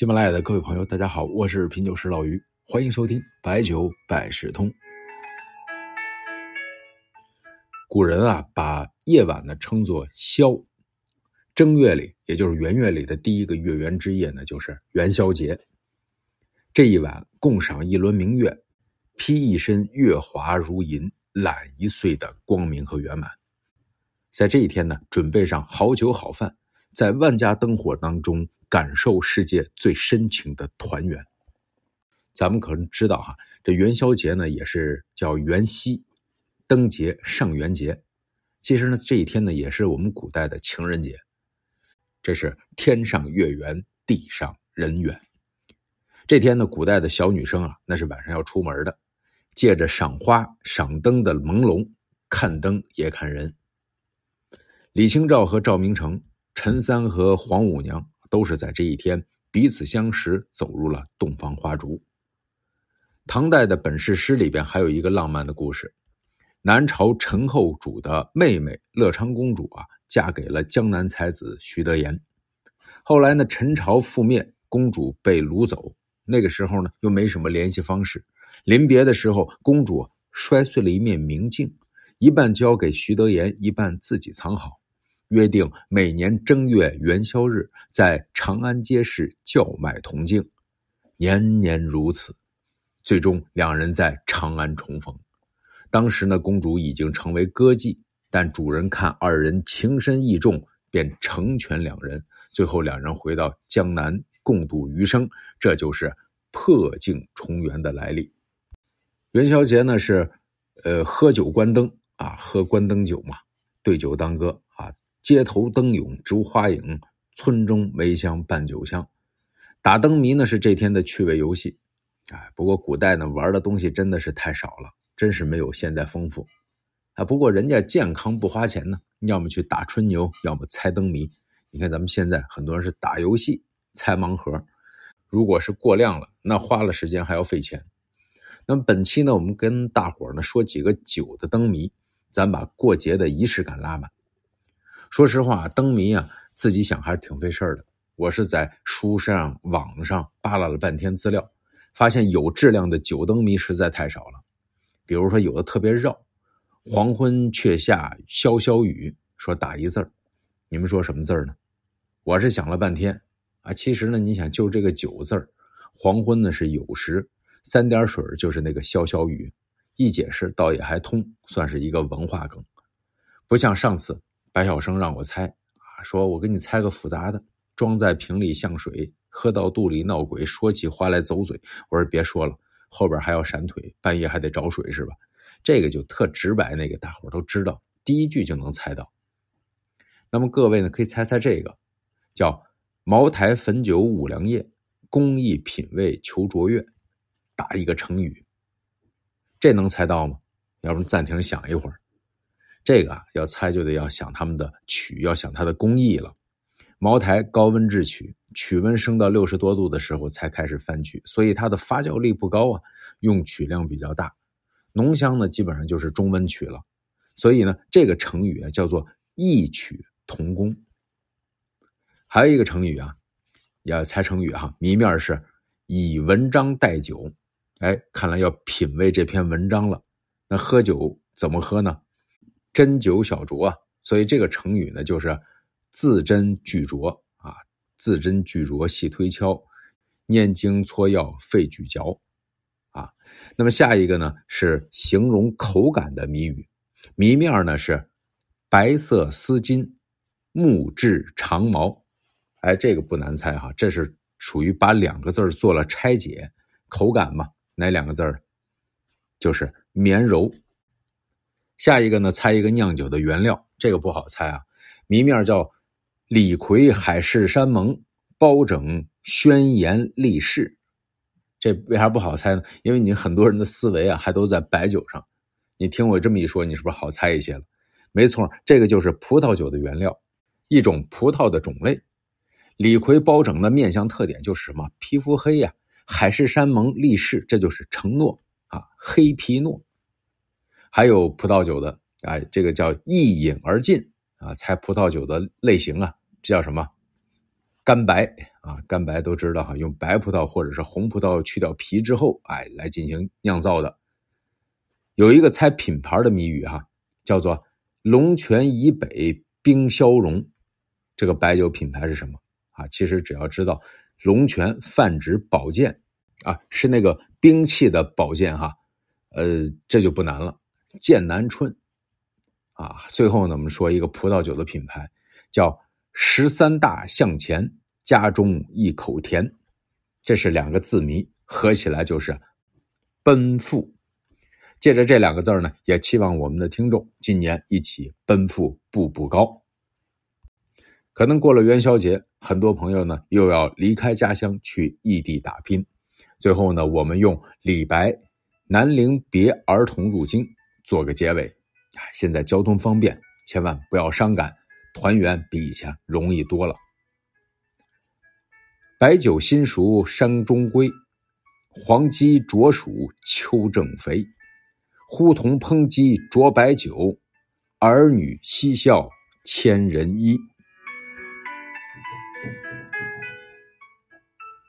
喜马拉雅的各位朋友，大家好，我是品酒师老于，欢迎收听白酒百事通。古人啊，把夜晚呢称作宵，正月里，也就是元月里的第一个月圆之夜呢，就是元宵节。这一晚，共赏一轮明月，披一身月华如银，揽一岁的光明和圆满。在这一天呢，准备上好酒好饭，在万家灯火当中。感受世界最深情的团圆。咱们可能知道哈，这元宵节呢也是叫元夕，灯节、上元节。其实呢，这一天呢也是我们古代的情人节。这是天上月圆，地上人圆。这天呢，古代的小女生啊，那是晚上要出门的，借着赏花、赏灯的朦胧，看灯也看人。李清照和赵明诚，陈三和黄五娘。都是在这一天彼此相识，走入了洞房花烛。唐代的本事诗里边还有一个浪漫的故事：南朝陈后主的妹妹乐昌公主啊，嫁给了江南才子徐德言。后来呢，陈朝覆灭，公主被掳走。那个时候呢，又没什么联系方式。临别的时候，公主摔碎了一面明镜，一半交给徐德言，一半自己藏好。约定每年正月元宵日，在长安街市叫卖铜镜，年年如此。最终两人在长安重逢。当时呢，公主已经成为歌妓，但主人看二人情深意重，便成全两人。最后两人回到江南，共度余生。这就是破镜重圆的来历。元宵节呢是，呃，喝酒观灯啊，喝观灯酒嘛，对酒当歌。街头灯涌烛花影，村中梅香伴酒香。打灯谜呢是这天的趣味游戏，哎，不过古代呢玩的东西真的是太少了，真是没有现在丰富。啊，不过人家健康不花钱呢，要么去打春牛，要么猜灯谜。你看咱们现在很多人是打游戏猜盲盒，如果是过量了，那花了时间还要费钱。那么本期呢，我们跟大伙呢说几个酒的灯谜，咱把过节的仪式感拉满。说实话，灯谜啊，自己想还是挺费事儿的。我是在书上、网上扒拉了半天资料，发现有质量的酒灯谜实在太少了。比如说，有的特别绕，“黄昏却下潇潇雨”，说打一字儿，你们说什么字儿呢？我是想了半天啊，其实呢，你想就这个“酒”字儿，“黄昏”呢是酉时，三点水就是那个潇潇雨，一解释倒也还通，算是一个文化梗，不像上次。白晓生让我猜啊，说我给你猜个复杂的，装在瓶里像水，喝到肚里闹鬼，说起话来走嘴。我说别说了，后边还要闪腿，半夜还得找水是吧？这个就特直白，那个大伙都知道，第一句就能猜到。那么各位呢，可以猜猜这个，叫茅台汾酒五粮液，工艺品味求卓越，打一个成语。这能猜到吗？要不暂停想一会儿。这个啊，要猜就得要想他们的曲，要想它的工艺了。茅台高温制曲，曲温升到六十多度的时候才开始翻曲，所以它的发酵力不高啊，用曲量比较大。浓香呢，基本上就是中温曲了。所以呢，这个成语啊叫做异曲同工。还有一个成语啊，要猜成语哈，谜面是以文章代酒。哎，看来要品味这篇文章了。那喝酒怎么喝呢？斟酒小酌啊，所以这个成语呢，就是字斟句酌啊，字斟句酌细推敲，念经搓药费咀嚼啊。那么下一个呢，是形容口感的谜语，谜面呢是白色丝巾，木质长毛。哎，这个不难猜哈，这是属于把两个字做了拆解，口感嘛，哪两个字就是绵柔。下一个呢？猜一个酿酒的原料，这个不好猜啊。谜面叫李逵海誓山盟，包拯宣言立誓。这为啥不好猜呢？因为你很多人的思维啊，还都在白酒上。你听我这么一说，你是不是好猜一些了？没错，这个就是葡萄酒的原料，一种葡萄的种类。李逵、包拯的面相特点就是什么？皮肤黑呀。海誓山盟立誓，这就是承诺啊，黑皮诺。还有葡萄酒的啊，这个叫一饮而尽啊。猜葡萄酒的类型啊，这叫什么？干白啊，干白都知道哈，用白葡萄或者是红葡萄去掉皮之后，哎，来进行酿造的。有一个猜品牌的谜语哈，叫做龙泉以北冰消融，这个白酒品牌是什么啊？其实只要知道龙泉泛指宝剑啊，是那个兵器的宝剑哈，呃，这就不难了。剑南春啊，最后呢，我们说一个葡萄酒的品牌叫。十三大向前，家中一口甜，这是两个字谜，合起来就是奔赴。借着这两个字呢，也期望我们的听众今年一起奔赴步步高。可能过了元宵节，很多朋友呢又要离开家乡去异地打拼。最后呢，我们用李白《南陵别儿童入京》做个结尾。啊，现在交通方便，千万不要伤感。团圆比以前容易多了。白酒新熟山中归，黄鸡啄黍秋正肥。呼童烹鸡啄白酒，儿女嬉笑千人衣。